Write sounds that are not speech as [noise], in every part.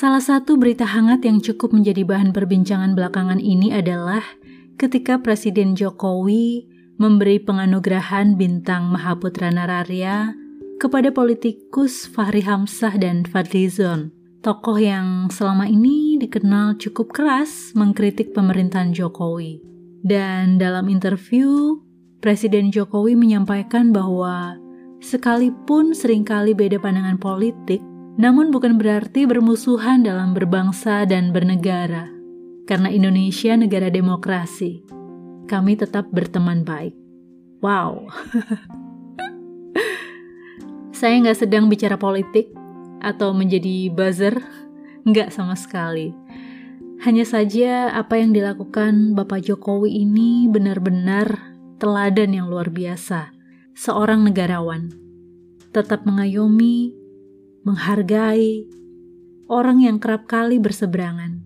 Salah satu berita hangat yang cukup menjadi bahan perbincangan belakangan ini adalah ketika Presiden Jokowi memberi penganugerahan bintang Mahaputra Nararya kepada politikus Fahri Hamzah dan Fadlizon, tokoh yang selama ini dikenal cukup keras mengkritik pemerintahan Jokowi. Dan dalam interview, Presiden Jokowi menyampaikan bahwa sekalipun sering kali beda pandangan politik, namun bukan berarti bermusuhan dalam berbangsa dan bernegara. Karena Indonesia negara demokrasi, kami tetap berteman baik. Wow. [laughs] Saya nggak sedang bicara politik atau menjadi buzzer, nggak sama sekali. Hanya saja apa yang dilakukan Bapak Jokowi ini benar-benar teladan yang luar biasa. Seorang negarawan tetap mengayomi, menghargai orang yang kerap kali berseberangan.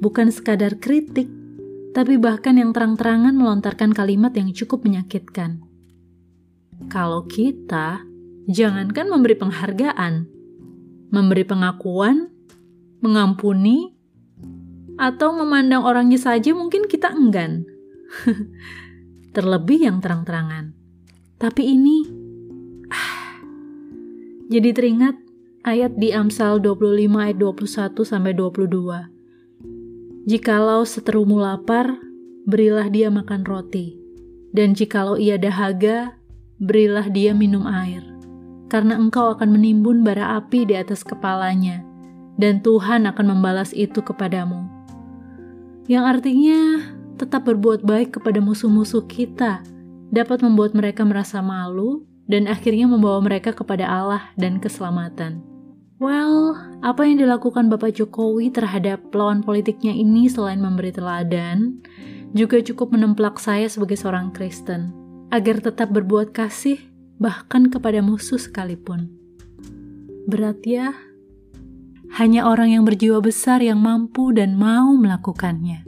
Bukan sekadar kritik, tapi bahkan yang terang-terangan melontarkan kalimat yang cukup menyakitkan. Kalau kita, jangankan memberi penghargaan, memberi pengakuan, mengampuni, atau memandang orangnya saja mungkin kita enggan. [laughs] Terlebih yang terang-terangan. Tapi ini jadi teringat ayat di Amsal 25 ayat 21 sampai 22. Jikalau seterumu lapar, berilah dia makan roti. Dan jikalau ia dahaga, berilah dia minum air. Karena engkau akan menimbun bara api di atas kepalanya, dan Tuhan akan membalas itu kepadamu. Yang artinya, tetap berbuat baik kepada musuh-musuh kita, dapat membuat mereka merasa malu dan akhirnya membawa mereka kepada Allah dan keselamatan. Well, apa yang dilakukan Bapak Jokowi terhadap lawan politiknya ini selain memberi teladan, juga cukup menemplak saya sebagai seorang Kristen, agar tetap berbuat kasih bahkan kepada musuh sekalipun. Berat ya? Hanya orang yang berjiwa besar yang mampu dan mau melakukannya.